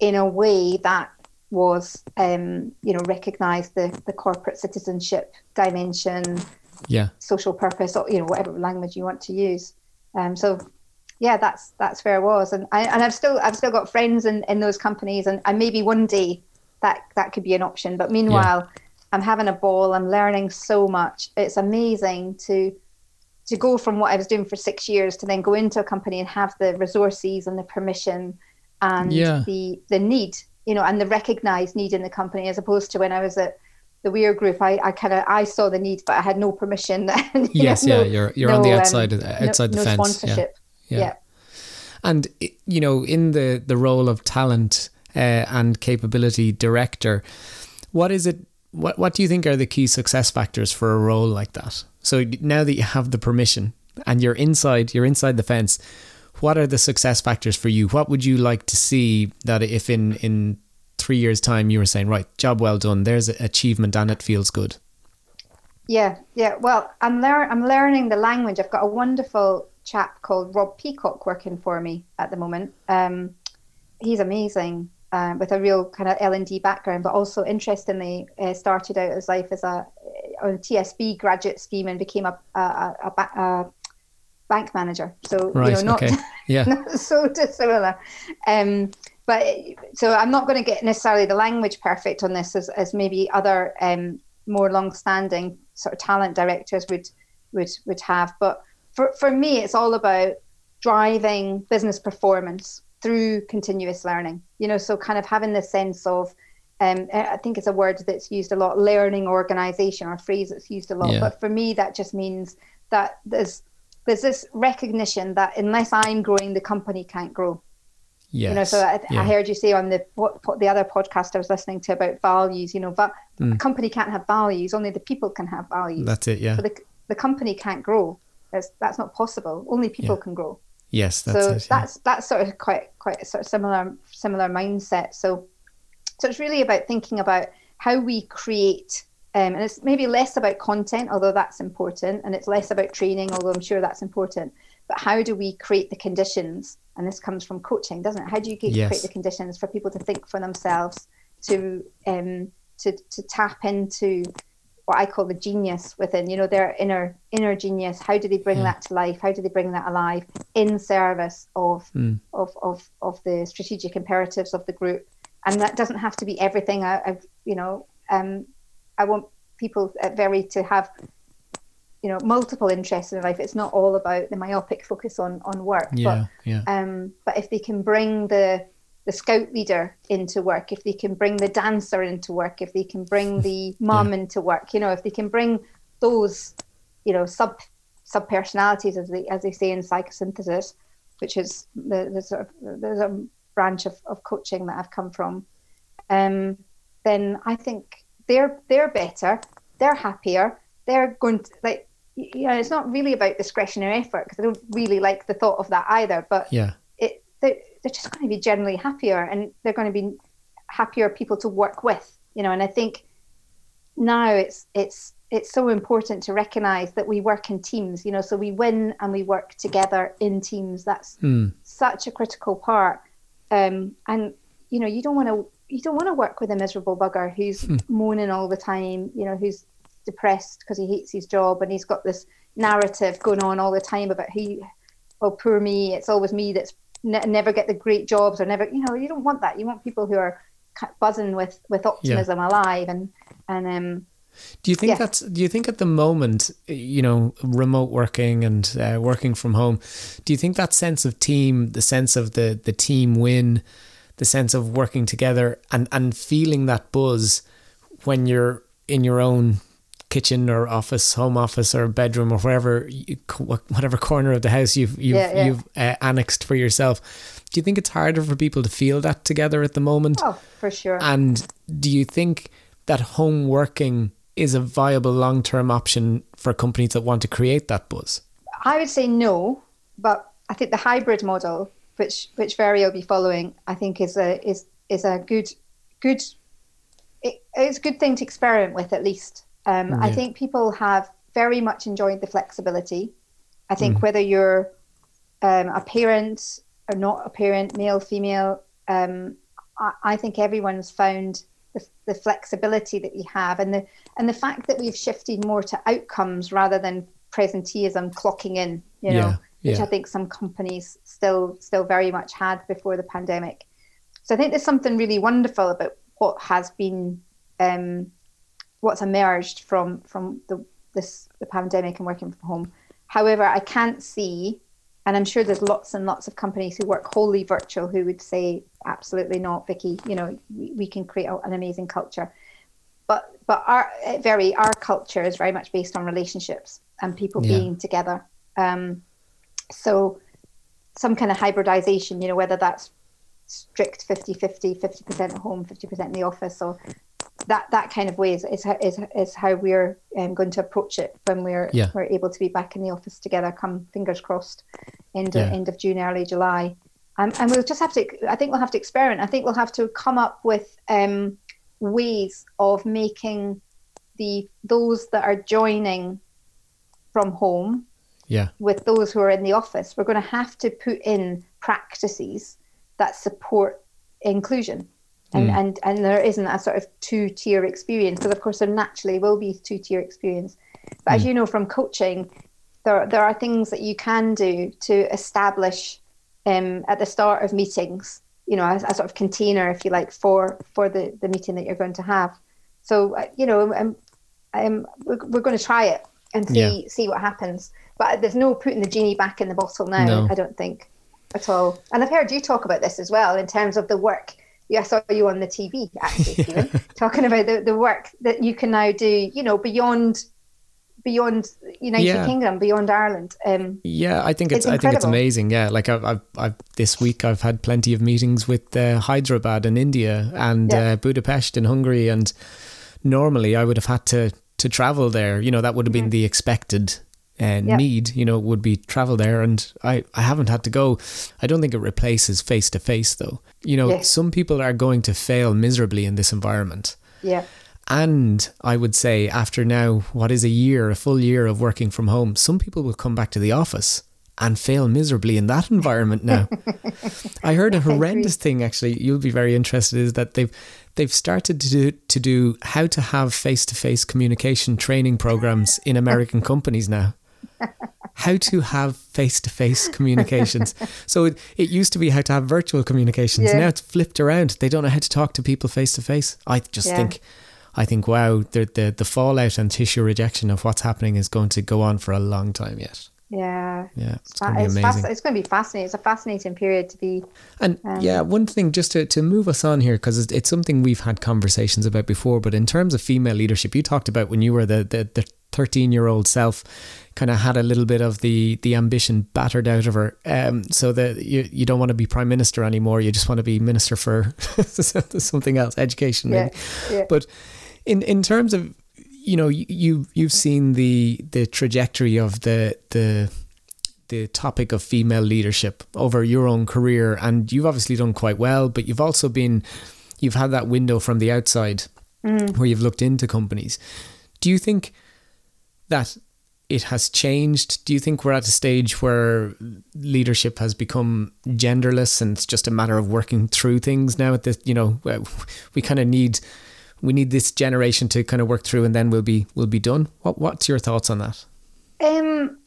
in a way that was um, you know recognized the the corporate citizenship dimension yeah. social purpose or you know whatever language you want to use. Um, so yeah that's that's where I was. And I, and I've still I've still got friends in, in those companies and, and maybe one day that that could be an option. But meanwhile I'm having a ball I'm learning so much. It's amazing to to go from what I was doing for six years to then go into a company and have the resources and the permission and Yeah. the the need, you know, and the recognized need in the company, as opposed to when I was at the Weir Group, I, I kind of I saw the need, but I had no permission. know, Yes. no- yeah. You're you're on the no, um, outside of the, outside no, the fence. Yeah. sponsorship. Yeah. yeah. And you know, in the the role of talent uh, and capability director, what is it? What what do you think are the key success factors for a role like that? So now that you have the permission and you're inside, you're inside the fence. What are the success factors for you? What would you like to see that if in in three years' time you were saying, right, job well done, there's achievement and it feels good. Yeah, yeah. Well, I'm learn I'm learning the language. I've got a wonderful chap called Rob Peacock working for me at the moment. Um, he's amazing uh, with a real kind of L and D background, but also interestingly uh, started out his life as a on a TSB graduate scheme and became a a, a, a, a bank manager. So Right. you know, not okay. Yeah. not so dissimilar. Um, but so I'm not going to get necessarily the language perfect on this as, as maybe other um, more long-standing sort of talent directors would would would have. But for, for me, it's all about driving business performance through continuous learning. You know, so kind of having this sense of, um, I think it's a word that's used a lot, learning organization, or a phrase that's used a lot. Yeah. But for me, that just means that there's there's this recognition that unless I'm growing, the company can't grow. Yes. You know, so I, yeah. I heard you say on the what, what the other podcast I was listening to about values. You know, va- Mm. a company can't have values; only the people can have values. That's it. Yeah. So the the company can't grow. That's that's not possible. Only people Yeah. can grow. Yes. That's so it. yeah. that's that's sort of quite quite sort of similar similar mindset. So so it's really about thinking about how we create. Um, and it's maybe less about content, although that's important, and it's less about training, although I'm sure that's important. But how do we create the conditions? And this comes from coaching, doesn't it? How do you get, Yes. create the conditions for people to think for themselves, to um, to to tap into what I call the genius within, you know, their inner inner genius. How do they bring that to life? How do they bring that alive in service of Mm. of, of of the strategic imperatives of the group? And that doesn't have to be everything. I, I've you know, um, I want people at very to have you know multiple interests in life. It's not all about the myopic focus on on work, Yeah. Yeah. um, but if they can bring the the scout leader into work, if they can bring the dancer into work, if they can bring the mum into work, you know, if they can bring those, you know, sub sub personalities as they as they say in psychosynthesis, which is the, the sort of there's a branch of, of coaching that I've come from, um, then I think they're they're better, they're happier, they're going to like you know, it's not really about discretionary effort because I don't really like the thought of that either, but Yeah. it they're, they're just going to be generally happier and they're going to be happier people to work with you know and i think now it's it's it's so important to recognize that we work in teams you know so we win and we work together in teams. That's Mm. such a critical part. Um and you know you don't want to you don't want to work with a miserable bugger who's moaning all the time you know who's depressed because he hates his job and he's got this narrative going on all the time about who oh poor me it's always me that's ne- never get the great jobs or never you know you don't want that you want people who are buzzing with with optimism alive and and um Do you think Yeah. that's? Do you think at the moment, you know, remote working and uh, working from home, do you think that sense of team, the sense of the the team win, the sense of working together and and feeling that buzz when you're in your own kitchen or office, home office or bedroom or wherever, you, whatever corner of the house you've you've Yeah, yeah. you've uh, annexed for yourself, do you think it's harder for people to feel that together at the moment? oh for sure And do you think that home working is a viable long term option for companies that want to create that buzz? I would say no, but I think the hybrid model, which which Very will be following, I think is a is is a good good it, it's a good thing to experiment with at least. Um, I think people have very much enjoyed the flexibility. I Mm. think whether you're um, a parent or not a parent, male, female, um, I, I think everyone's found the, the flexibility that we have and the and the fact that we've shifted more to outcomes rather than presenteeism, clocking in. You know, Yeah, which yeah. I think some companies still still very much had before the pandemic. So I think there's something really wonderful about what has been um, what's emerged from from the this the pandemic and working from home. However, I can't see, and I'm sure there's lots and lots of companies who work wholly virtual who would say absolutely not, Vicky. You know, we, we can create a- an amazing culture. But but our very our culture is very much based on relationships and people Yeah. being together. Um, so some kind of hybridization, you know, whether that's strict 50 50, 50% at home, 50% in the office, or that, that kind of way is, is, how- is, is how we're um, going to approach it when we're, Yeah. we're able to be back in the office together, come fingers crossed, end, Yeah. of, end of June, early July. Um, and we'll just have to, I think we'll have to experiment. I think we'll have to come up with um, ways of making the those that are joining from home Yeah. with those who are in the office, we're going to have to put in practices that support inclusion. And, Mm. and, and there isn't a sort of two tier experience because, of course, there naturally will be two tier experience. But as you know from coaching, there, there are things that you can do to establish um, at the start of meetings, you know, a, a sort of container, if you like, for, for the, the meeting that you're going to have. So, uh, you know, um, um, we're, we're going to try it and see Yeah. see what happens. but there's no putting the genie back in the bottle now. No. I don't think at all. And I've heard you talk about this as well in terms of the work. Yeah, I saw you on the TV actually, Stephen, talking about the, the work that you can now do. You know, beyond beyond United Yeah. Kingdom, beyond Ireland. Um, Yeah, I think it's, It's I think it's amazing. Yeah, like I've, I've, I've this week I've had plenty of meetings with uh, Hyderabad in India and Yeah. uh, Budapest in Hungary, and normally I would have had to to travel there. You know, that would have been the expected uh, Yeah. need. You know, would be travel there, and I I haven't had to go. I don't think it replaces face to face though. You know, some people are going to fail miserably in this environment. yeah, And I would say, after now, what is a year, a full year of working from home, some people will come back to the office and fail miserably in that environment now. I heard a horrendous thing, actually, you'll be very interested, is that they've they've started to do, to do how to have face to face communication training programs in American companies now. How to have face to face communications. So it, it used to be how to have virtual communications. Yeah. Now it's flipped around. They don't know how to talk to people face to face. I just Yeah. think I think, wow, the, the the fallout and tissue rejection of what's happening is going to go on for a long time yet. Yeah. Yeah, it's going to be amazing. fasc- it's going to be fascinating. It's a fascinating period to be. And Um, yeah, one thing just to, to move us on here, because it's, it's something we've had conversations about before, but in terms of female leadership, you talked about when you were the, the, the 13 year old self, kind of had a little bit of the, the ambition battered out of her. Um, so that you, you don't want to be prime minister anymore. You just want to be minister for something else, education. Yeah, yeah. But in, in terms of, you know, you, you you've seen the, the trajectory of the, the, the topic of female leadership over your own career and you've obviously done quite well but you've also been you've had that window from the outside mm. where you've looked into companies. Do you think that it has changed? Do you think we're at a stage where leadership has become genderless and it's just a matter of working through things now at this you know we kind of need we need this generation to kind of work through and then we'll be we'll be done what what's your thoughts on that Um,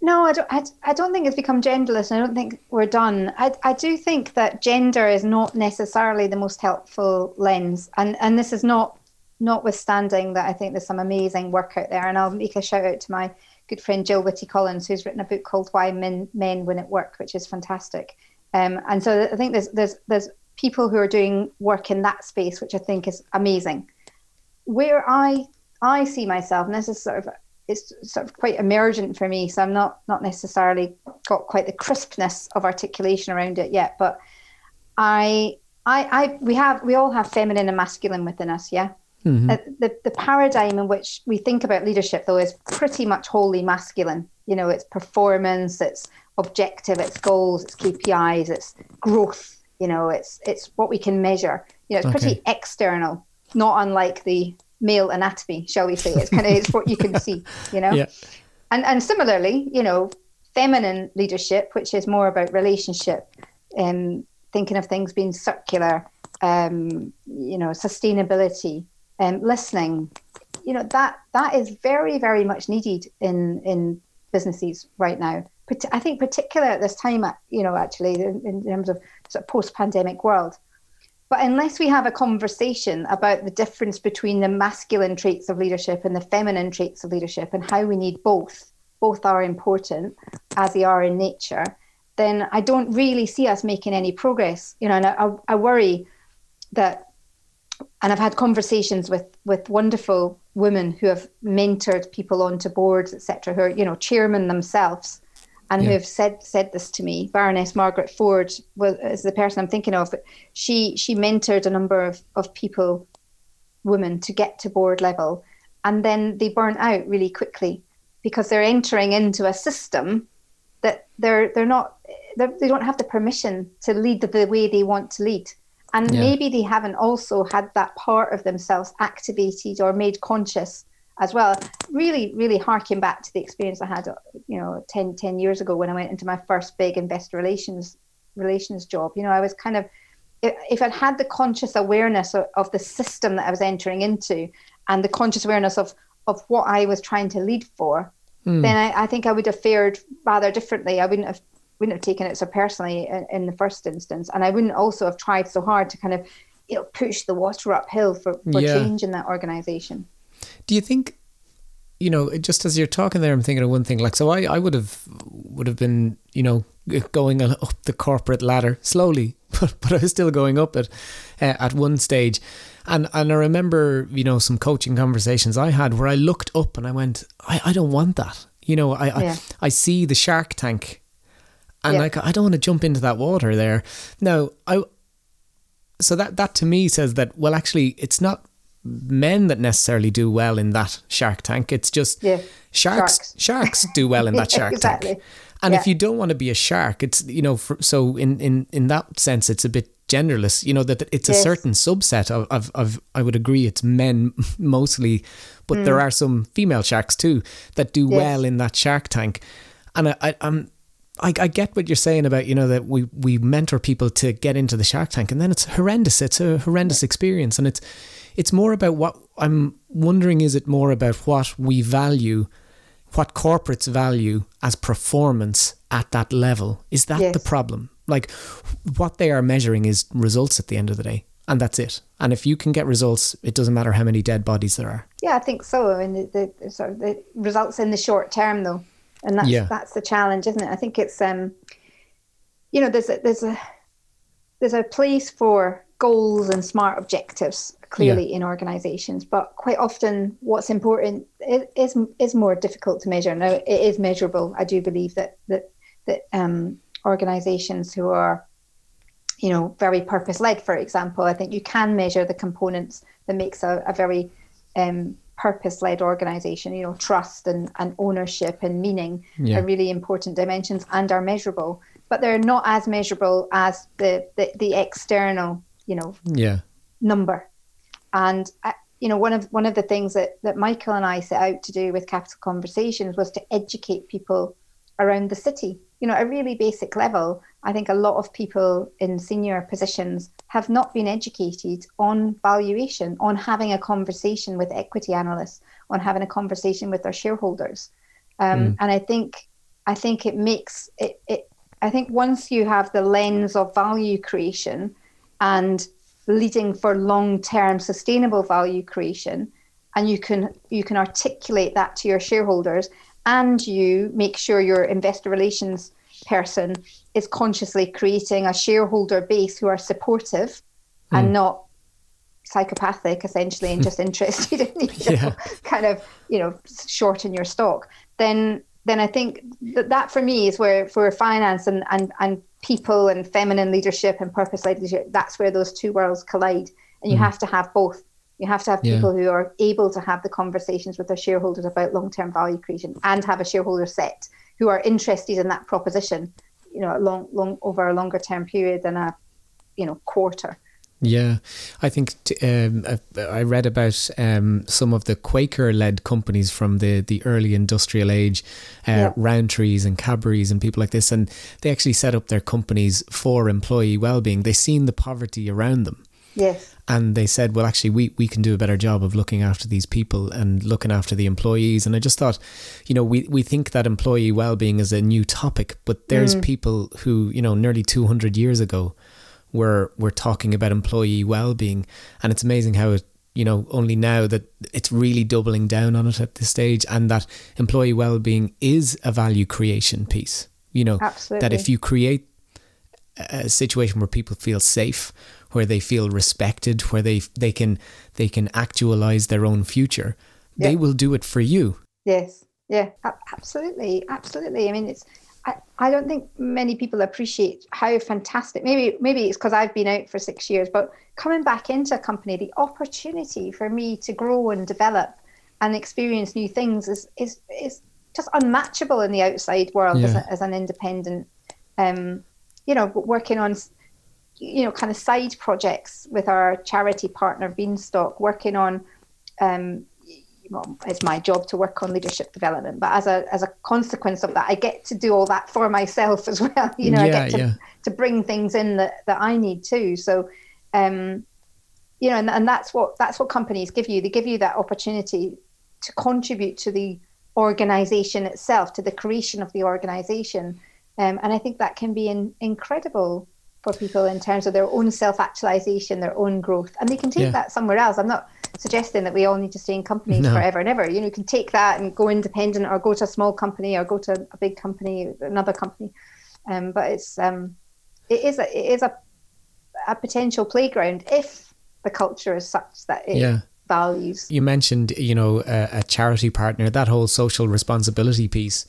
no, I don't. I, I don't think it's become genderless. I don't think we're done. I, I do think that gender is not necessarily the most helpful lens, and and this is not notwithstanding that I think there's some amazing work out there. And I'll make a shout out to my good friend Gill Whitty-Collins, who's written a book called Why Men Men Win at Work, which is fantastic. Um, and so I think there's there's there's people who are doing work in that space, which I think is amazing. Where I I see myself, and this is sort of it's sort of quite emergent for me. So I'm not not necessarily got quite the crispness of articulation around it yet. But I I I we have we all have feminine and masculine within us, yeah. Uh, the the paradigm in which we think about leadership though is pretty much wholly masculine. You know, it's performance, it's objective, it's goals, it's KPIs, it's growth. You know, it's it's what we can measure. You know, it's pretty external, not unlike the male anatomy, shall we say? It's kind of it's what you can see. You know, yeah and and similarly, you know, feminine leadership, which is more about relationship, um, thinking of things being circular, um, you know, sustainability, um, listening, you know, that that is very very much needed in in businesses right now. I think particular at this time, uh, you know, actually in, in terms of sort of post-pandemic world. But unless we have a conversation about the difference between the masculine traits of leadership and the feminine traits of leadership and how we need both, both are important as they are in nature, then I don't really see us making any progress. You know, and I, I worry that, and I've had conversations with with wonderful women who have mentored people onto boards, etc., who are you know chairmen themselves, and who have said said this to me. Baroness Margaret Ford was is the person I'm thinking of. She she mentored a number of of people, women, to get to board level, and then they burn out really quickly because they're entering into a system that they're they're not they're, they don't have the permission to lead the, the way they want to lead and Yeah. maybe they haven't also had that part of themselves activated or made conscious as well really really harking back to the experience i had you know 10, 10 years ago when i went into my first big investor relations relations job you know i was kind of if i'd had the conscious awareness of, of the system that i was entering into and the conscious awareness of of what i was trying to lead for hmm. then I, I think I would have fared rather differently. I wouldn't have wouldn't have taken it so personally in, in the first instance, and I wouldn't also have tried so hard to kind of you know push the water uphill for, for Yeah. change in that organisation. Do you think you know, just as you're talking there, I'm thinking of one thing. Like, so I, I would have would have been, you know, going up the corporate ladder slowly, but but I was still going up it uh, at one stage, and and I remember, you know, some coaching conversations I had where I looked up and I went, I, I don't want that. You know, I yeah. I, I see the Shark Tank, and yeah. like I don't want to jump into that water there. Now I. So that that to me says that well, actually, it's not men that necessarily do well in that Shark Tank. It's just yeah. sharks. Sharks, sharks do well in that Shark exactly. Tank. And yeah. if you don't want to be a shark, it's you know, for, so in in in that sense, it's a bit genderless. You know that it's a yes. certain subset of, of of I would agree it's men mostly, but mm. there are some female sharks too that do yes. well in that Shark Tank. And I, I I'm I, I get what you're saying about you know that we we mentor people to get into the Shark Tank, and then it's horrendous. It's a horrendous experience, and it's it's more about what I'm wondering is it more about what we value, what corporates value as performance at that level? Is that yes. the problem? Like what they are measuring is results at the end of the day. And that's it. And if you can get results, it doesn't matter how many dead bodies there are. Yeah, I think so. I mean, the, the sort of the results in the short term, though, and that's yeah. that's the challenge, isn't it? I think it's um, you know, there's a, there's a there's a place for goals and smart objectives clearly yeah. in organizations but quite often what's important is is more difficult to measure now it is measurable i do believe that that that um, organizations who are you know very purpose led for example i think you can measure the components that makes a, a very um, purpose led organization you know trust and, and ownership and meaning yeah. are really important dimensions and are measurable but they're not as measurable as the the, the external you know yeah. number. And uh, you know one of one of the things that that Michael and I set out to do with Capital Conversations was to educate people around the city. You know a really basic level I think a lot of people in senior positions have not been educated on valuation on having a conversation with equity analysts on having a conversation with their shareholders. Um, mm. and I think I think it makes it, it I think once you have the lens of value creation and leading for long-term sustainable value creation and you can you can articulate that to your shareholders and you make sure your investor relations person is consciously creating a shareholder base who are supportive mm. and hmm. not psychopathic essentially and just interested in you know, yeah. kind of you know shorten your stock then then I think that that for me is where for finance and and and people and feminine leadership and purpose led leadership, that's where those two worlds collide. And you mm. have to have both. You have to have people yeah. who are able to have the conversations with their shareholders about long term value creation and have a shareholder set who are interested in that proposition, you know, long long over a longer term period than a you know quarter. Yeah, I think t- um, I read about um, some of the Quaker-led companies from the, the early industrial age, uh, yeah. Rowntrees and Cadburys and people like this, and they actually set up their companies for employee well-being. They seen the poverty around them. Yes. And they said, well, actually, we, we can do a better job of looking after these people and looking after the employees. And I just thought, you know, we, we think that employee well-being is a new topic, but there's mm. people who, you know, nearly 200 years ago we're we're talking about employee well-being. And it's amazing how it you know only now that it's really doubling down on it at this stage and that employee well-being is a value creation piece. You know Absolutely. that if you create a situation where people feel safe where they feel respected where they they can they can actualize their own future they will do it for you. Yes. Yeah. Absolutely. Absolutely. I mean it's I, I don't think many people appreciate how fantastic maybe maybe it's because I've been out for six years, but coming back into a company, the opportunity for me to grow and develop and experience new things is is is just unmatchable in the outside world yeah. as, a, as, an independent um, you know working on you know kind of side projects with our charity partner beanstalk working on um, well, it's my job to work on leadership development. But as a as a consequence of that, I get to do all that for myself as well. You know, yeah, I get to, yeah. to bring things in that, that I need too. So, um, you know, and, and that's what that's what companies give you. They give you that opportunity to contribute to the organization itself, to the creation of the organization. Um, and I think that can be in, incredible for people in terms of their own self actualization, their own growth, and they can take yeah. that somewhere else. I'm not suggesting that we all need to stay in companies No. forever and ever. You know, you can take that and go independent or go to a small company or go to a big company, another company. Um, but it's um, it is a it is a a potential playground if the culture is such that it Yeah. values. You mentioned, you know, a, a charity partner, that whole social responsibility piece.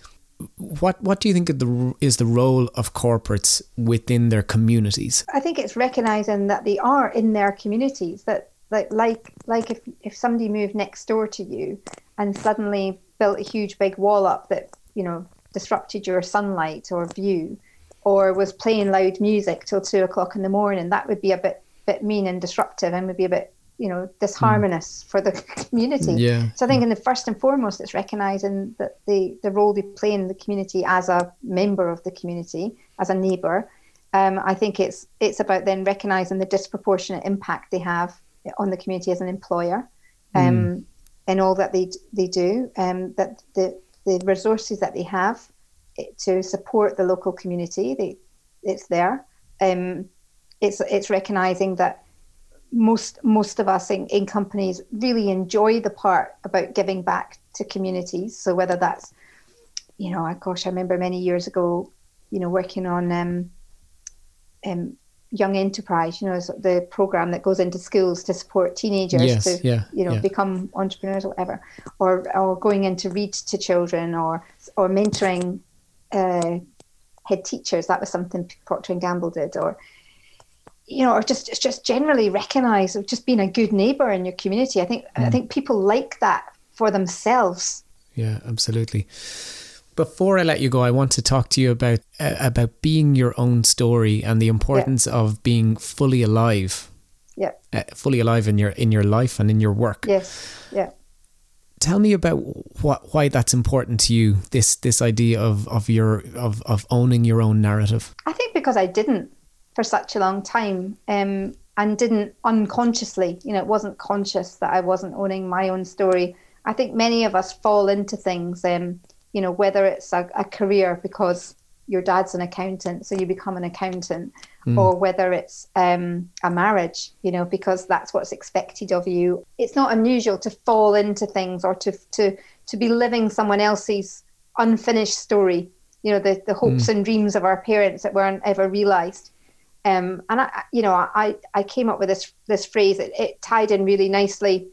What what do you think of the, is the role of corporates within their communities? I think it's recognizing that they are in their communities. That like like like if if somebody moved next door to you and suddenly built a huge big wall up that you know disrupted your sunlight or view, or was playing loud music till two o'clock in the morning, that would be a bit bit mean and disruptive and would be a bit you know disharmonious for the community. Yeah. So I think in the first and foremost, it's recognizing that the the role they play in the community as a member of the community, as a neighbor. Um, I think it's it's about then recognizing the disproportionate impact they have on the community as an employer, um, in all that they they do, um, that the the resources that they have eh, to support the local community, they it's there. Um, it's it's recognizing that most most of us in, in companies really enjoy the part about giving back to communities. So whether that's, you know, gosh, I remember many years ago, you know, working on um, um, young enterprise, you know, the program that goes into schools to support teenagers Yes, to, yeah, you know, yeah. become entrepreneurs or whatever, or or going in to read to children, or or mentoring uh, head teachers. That was something Procter and Gamble did, or you know, or just just generally recognise of just being a good neighbour in your community. I think Mm. I think people like that for themselves. Yeah, absolutely. Before I let you go, I want to talk to you about uh, about being your own story and the importance of being fully alive, Yeah. uh, fully alive in your in your life and in your work. Yes. Yeah. Tell me about what why that's important to you. This this idea of of your of of owning your own narrative. I think because I didn't for such a long time um, and didn't unconsciously, you know, it wasn't conscious that I wasn't owning my own story. I think many of us fall into things, um, you know, whether it's a, a career because your dad's an accountant, so you become an accountant, or whether it's um, a marriage, you know, because that's what's expected of you. It's not unusual to fall into things or to to to be living someone else's unfinished story. You know, the the hopes and dreams of our parents that weren't ever realised. Um, and I, you know, I, I came up with this this phrase. It, it tied in really nicely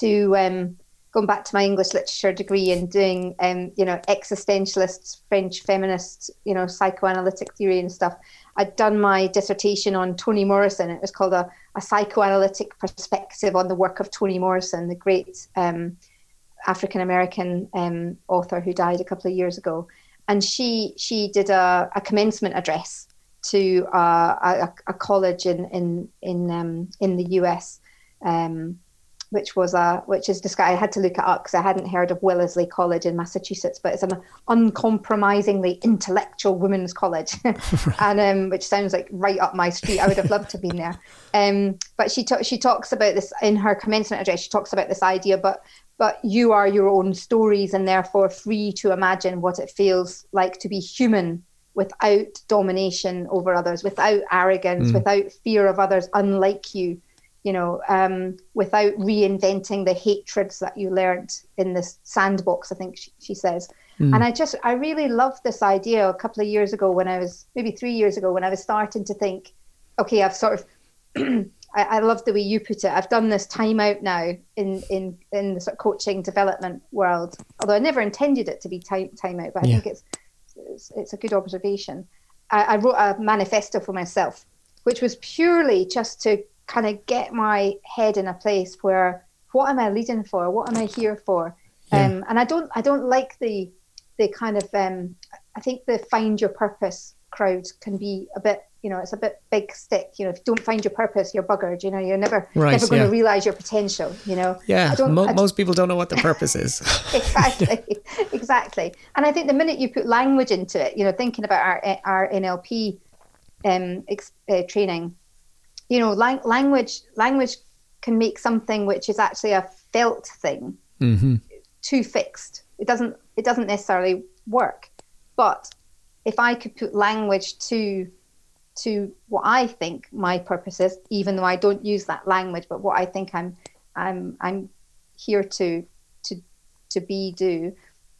to um, going back to my English literature degree and doing, um, you know, existentialist French feminist, you know, psychoanalytic theory and stuff. I'd done my dissertation on Toni Morrison. It was called a, a psychoanalytic perspective on the work of Toni Morrison, the great um, African American um, author who died a couple of years ago. And she she did a, a commencement address to uh, a, a college in in in um, in the US, um, which was a which is. I had to look it up because I hadn't heard of Wellesley College in Massachusetts, but it's an uncompromisingly intellectual women's college, and um, which sounds like right up my street. I would have loved to have been there. Um, but she ta- she talks about this in her commencement address. She talks about this idea, but but you are your own stories and therefore free to imagine what it feels like to be human without domination over others, without arrogance, without fear of others unlike you, you know, um, without reinventing the hatreds that you learned in this sandbox, I think she, she says. And I just, I really loved this idea a couple of years ago when I was, maybe three years ago, when I was starting to think, okay, I've sort of I, I love the way you put it. I've done this time out now in in in the sort of coaching development world. Although I never intended it to be time time out, but I Yeah. think it's, it's it's a good observation. I, I wrote a manifesto for myself, which was purely just to kind of get my head in a place where what am I leading for? What am I here for? Yeah. Um, and I don't I don't like the the kind of um, I think the find your purpose crowd can be a bit you know it's a bit big stick you know if you don't find your purpose you're buggered you know you're never Right, never going yeah. to realize your potential you know Yeah, I don't, mo- most people don't know what the purpose is. exactly exactly and i think the minute you put language into it you know thinking about our our nlp um ex, uh, training you know lang- language language can make something which is actually a felt thing hmm too fixed. It doesn't it doesn't necessarily work. But if i could put language to to what i think my purpose is even though i don't use that language but what i think i'm I'm I'm here to to to be do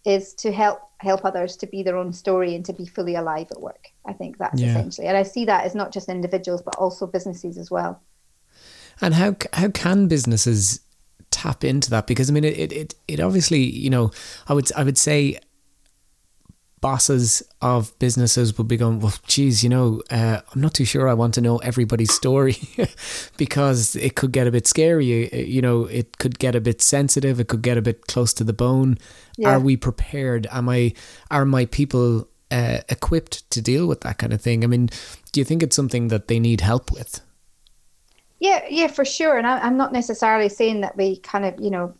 is to help help others to be their own story and to be fully alive at work. I think that's yeah. essentially, and I see that as not just individuals but also businesses as well. And how how can businesses tap into that? Because I mean, it it it obviously you know I would I would say bosses of businesses will be going, well, geez, you know, uh, I'm not too sure I want to know everybody's story because it could get a bit scary. You know, it could get a bit sensitive. It could get a bit close to the bone. Yeah. Are we prepared? Am I, are my people uh, equipped to deal with that kind of thing? I mean, do you think it's something that they need help with? Yeah, yeah, for sure. And I, I'm not necessarily saying that we kind of, you know,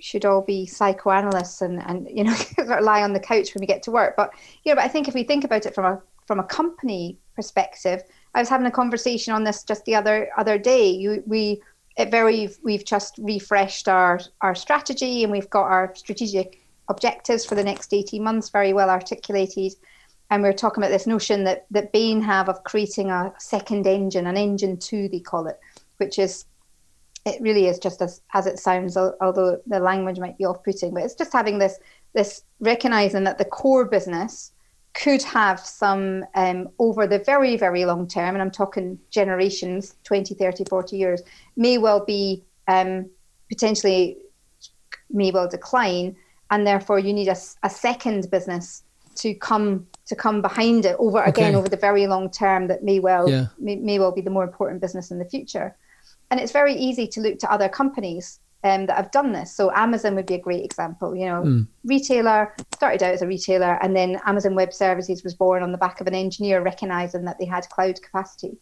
should all be psychoanalysts and, and you know lie on the couch when we get to work. But you know, but I think if we think about it from a from a company perspective, I was having a conversation on this just the other other day. You, we very we've just refreshed our our strategy and we've got our strategic objectives for the next 18 months very well articulated and we're talking about this notion that that Bain have of creating a second engine an engine 2 they call it which is it really is just as as it sounds, although the language might be off-putting. But it's just having this this recognizing that the core business could have some um, over the very very long term, and I'm talking generations, 20, 30, 40 years, may well be um, potentially may well decline, and therefore you need a, a second business to come to come behind it over okay. again over the very long term that may well yeah. may, may well be the more important business in the future. And it's very easy to look to other companies um, that have done this. So Amazon would be a great example. You know, mm. retailer started out as a retailer, and then Amazon Web Services was born on the back of an engineer recognizing that they had cloud capacity.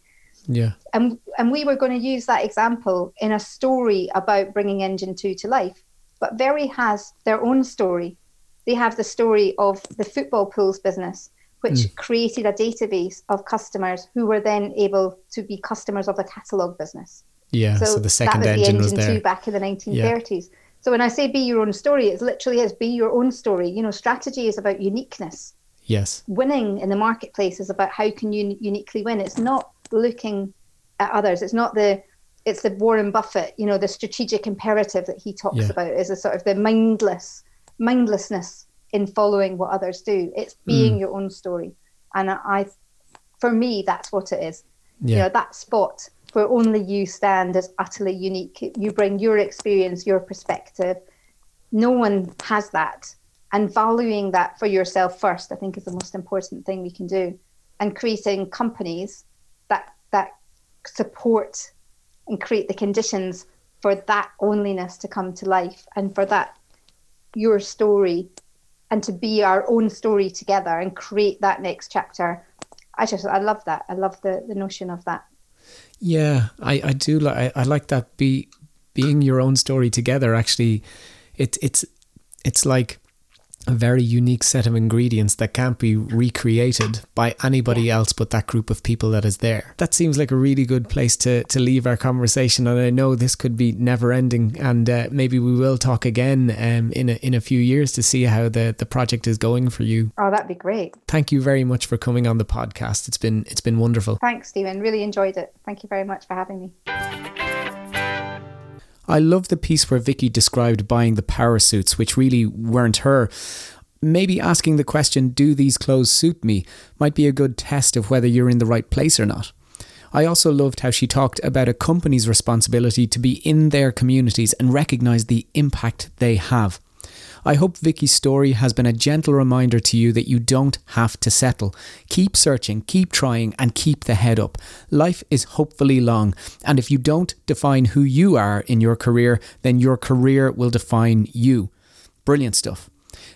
Yeah. And and we were going to use that example in a story about bringing Engine Two to life. But Very has their own story. They have the story of the football pools business, which mm. created a database of customers who were then able to be customers of the catalog business. Yeah, so, so the second that was engine, the engine was there. two back in the 1930s. Yeah. So when I say be your own story, it literally is be your own story. You know, strategy is about uniqueness. Yes. Winning in the marketplace is about how can you uniquely win. It's not looking at others. It's not the it's the Warren Buffett, you know, the strategic imperative that he talks yeah. about is a sort of the mindless mindlessness in following what others do. It's being mm. your own story. And I for me that's what it is. Yeah. You know, that spot where only you stand as utterly unique. You bring your experience, your perspective. No one has that. And valuing that for yourself first, I think, is the most important thing we can do. And creating companies that that support and create the conditions for that onlyness to come to life and for that your story and to be our own story together and create that next chapter. I just I love that. I love the the notion of that. Yeah, I, I do like I, I like that be being your own story together actually it it's it's like a very unique set of ingredients that can't be recreated by anybody else but that group of people that is there. That seems like a really good place to, to leave our conversation. And I know this could be never ending, and uh, maybe we will talk again um, in a, in a few years to see how the, the project is going for you. Oh, that'd be great. Thank you very much for coming on the podcast. It's been it's been wonderful. Thanks, Stephen. Really enjoyed it. Thank you very much for having me. I love the piece where Vicky described buying the power suits, which really weren't her. Maybe asking the question, do these clothes suit me, might be a good test of whether you're in the right place or not. I also loved how she talked about a company's responsibility to be in their communities and recognise the impact they have. I hope Vicky's story has been a gentle reminder to you that you don't have to settle. Keep searching, keep trying, and keep the head up. Life is hopefully long, and if you don't define who you are in your career, then your career will define you. Brilliant stuff.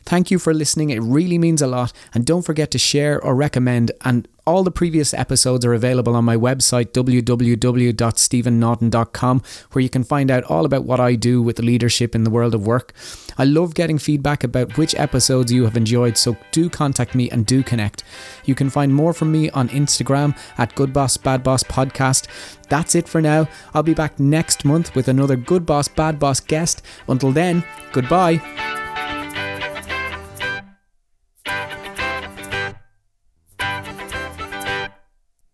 Thank you for listening. It really means a lot. And don't forget to share or recommend. And all the previous episodes are available on my website, www.stephennaughton.com, where you can find out all about what I do with leadership in the world of work. I love getting feedback about which episodes you have enjoyed, so do contact me and do connect. You can find more from me on Instagram at Good Boss Bad Boss Podcast. That's it for now. I'll be back next month with another Good Boss Bad Boss guest. Until then, goodbye.